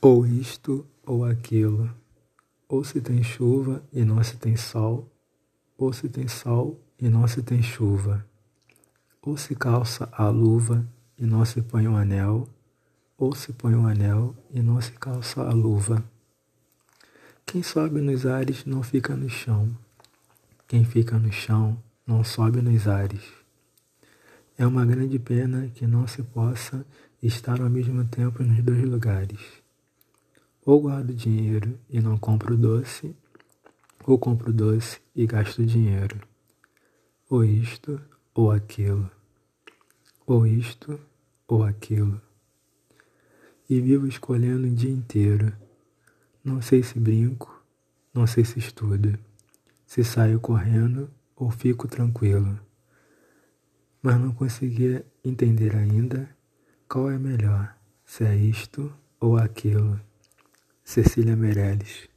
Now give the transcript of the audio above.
ou isto ou aquilo, ou se tem chuva e não se tem sol, ou se tem sol e não se tem chuva, ou se calça a luva e não se põe o um anel, ou se põe o um anel e não se calça a luva. Quem sobe nos ares não fica no chão, quem fica no chão não sobe nos ares. É uma grande pena que não se possa estar ao mesmo tempo nos dois lugares. Ou guardo dinheiro e não compro doce, ou compro doce e gasto dinheiro. Ou isto ou aquilo. Ou isto ou aquilo. E vivo escolhendo o dia inteiro. Não sei se brinco, não sei se estudo, se saio correndo ou fico tranquilo. Mas não consegui entender ainda qual é melhor, se é isto ou aquilo. Cecília Meirelles